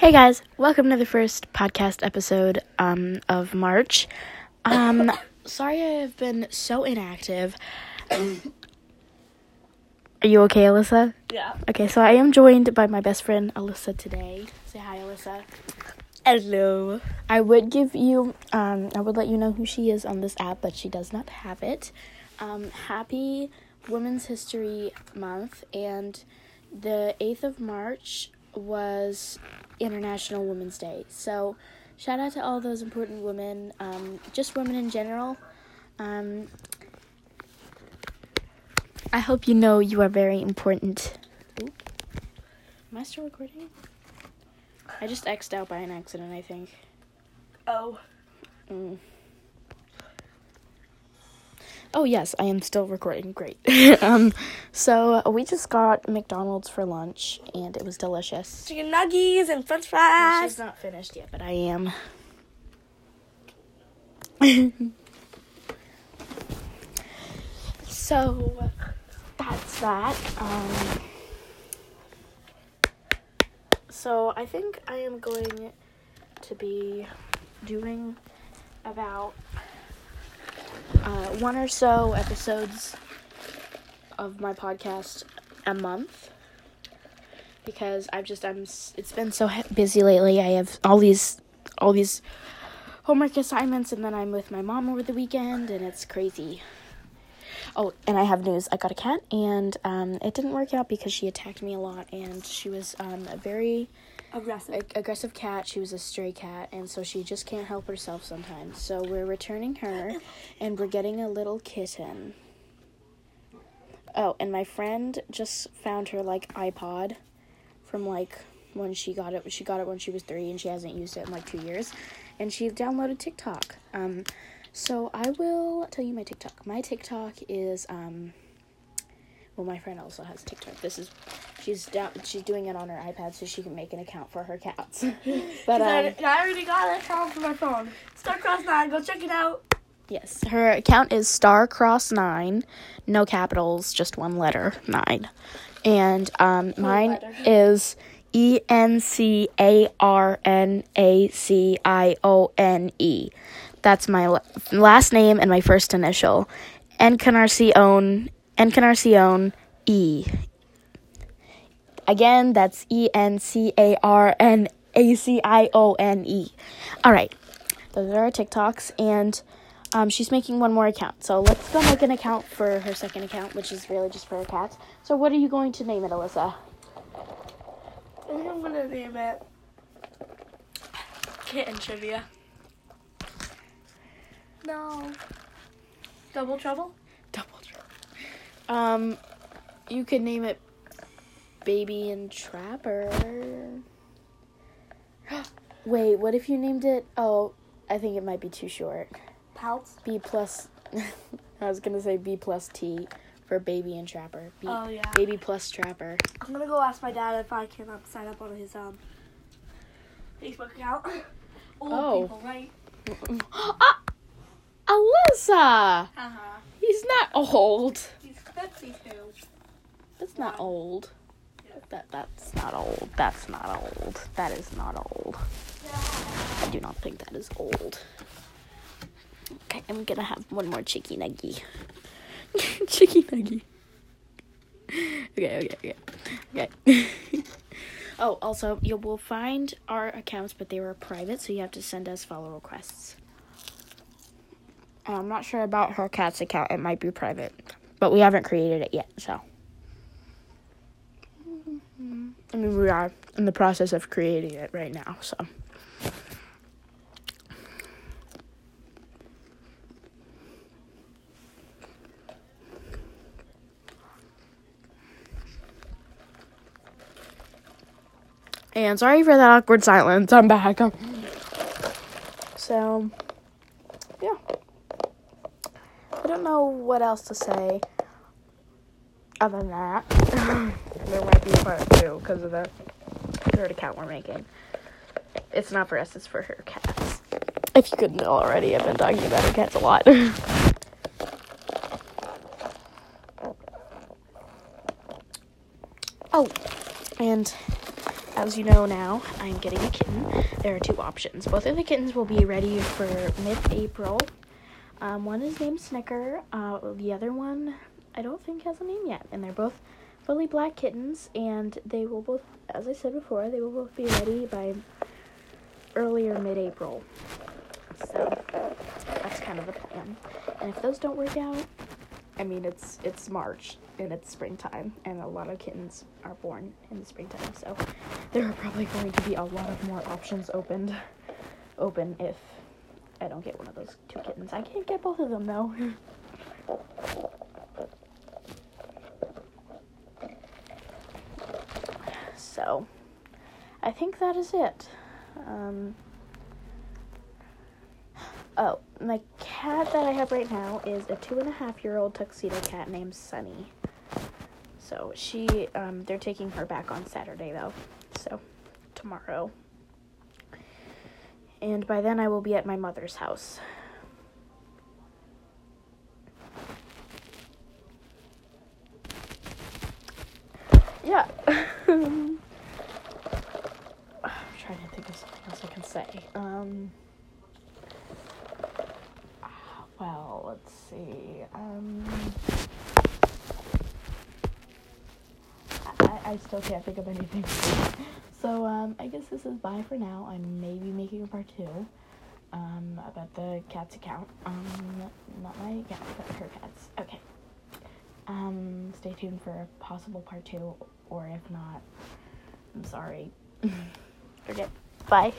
Hey guys, welcome to the first podcast episode um, of March. Um, sorry I have been so inactive. Are you okay, Alyssa? Yeah. Okay, so I am joined by my best friend Alyssa today. Say hi, Alyssa. Hello. I would give you, um, I would let you know who she is on this app, but she does not have it. Um, happy Women's History Month, and the 8th of March was International Women's Day. So, shout out to all those important women, um, just women in general. Um, I hope you know you are very important. Ooh. Am I still recording? I just X'd out by an accident, I think. Oh. Mm. Oh yes, I am still recording. Great. um, so we just got McDonald's for lunch, and it was delicious. Chicken nuggets and french fries. She's not finished yet, but I am. so that's that. Um, so I think I am going to be doing about uh, one or so episodes of my podcast a month because I've just I'm it's been so busy lately. I have all these all these homework assignments and then I'm with my mom over the weekend and it's crazy. Oh, and I have news. I got a cat and um, it didn't work out because she attacked me a lot and she was um, a very Aggressive. ag- aggressive cat. She was a stray cat, and so she just can't help herself sometimes. So we're returning her, and we're getting a little kitten. Oh, and my friend just found her like iPod from like when she got it. She got it when she was three, and she hasn't used it in like two years. And she downloaded TikTok. Um, so I will tell you my TikTok. My TikTok is um. Well, my friend also has TikTok. This is, she's down. She's doing it on her iPad so she can make an account for her cats. but I, um, I already got an account for my phone. Starcross 9, go check it out. yes, her account is Starcross Nine, no capitals, just one letter nine, and um, mine letter. is E N C A R N A C I O N E. That's my last name and my first initial. Encarnacion, Encarnacion E. Again, that's E N C A R N A C I O N E. All right, those are our TikToks, and um, she's making one more account. So let's go make an account for her second account, which is really just for her cats. So what are you going to name it, Alyssa? I think I'm gonna name it Kitten Trivia. No. Double Trouble? Um, you could name it Baby and Trapper. Wait, what if you named it? Oh, I think it might be too short. Pouts? B plus. I was gonna say B plus T for Baby and Trapper. B, Oh, yeah. Baby plus Trapper. I'm gonna go ask my dad if I can um, sign up on his um Facebook account. Old Oh. people, right? ah, Alyssa! Uh-huh. He's not old. 52. That's not Wow. old. Yeah. That that's not old. That's not old. That is not old. I do not think that is old. Okay, I'm gonna have one more chicky nuggy. chicky nuggy. Okay, okay, okay. Okay. oh, also, you will find our accounts, but they were private, so you have to send us follow requests. I'm not sure about her cat's account. It might be private, but we haven't created it yet, so. I mean, we are in the process of creating it right now, so. And sorry for that awkward silence. I'm back. So, yeah. I don't know what else to say other than that. there might be a part two because of the third account we're making. It's not for us, it's for her cats. If you couldn't tell already, I've been talking about her cats a lot. Oh, and as you know now, I'm getting a kitten. There are two options. Both of the kittens will be ready for mid-April. Um, one is named Snicker. Uh, the other one, I don't think has a name yet, and they're both fully black kittens, and they will both, as I said before, they will both be ready by earlier mid-April. So that's kind of the plan. And if those don't work out, I mean it's it's March and it's springtime, and a lot of kittens are born in the springtime. So there are probably going to be a lot of more options opened open if I don't get one of those two kittens. I can't get both of them though. so I think that is it. Um, oh, my cat that I have right now is a two and a half year old tuxedo cat named Sunny. So she, um, they're taking her back on Saturday though. So tomorrow. And by then I will be at my mother's house. Yeah. I'm trying to think of something else I can say. Um, well, let's see. Um, I, I still can't think of anything. so, um, I guess this is bye for now. I may be making a part two um, about the cat's account. Um, not my cat, but her cats. Okay. Um, stay tuned for a possible part two, or if not, I'm sorry. Forget. Bye.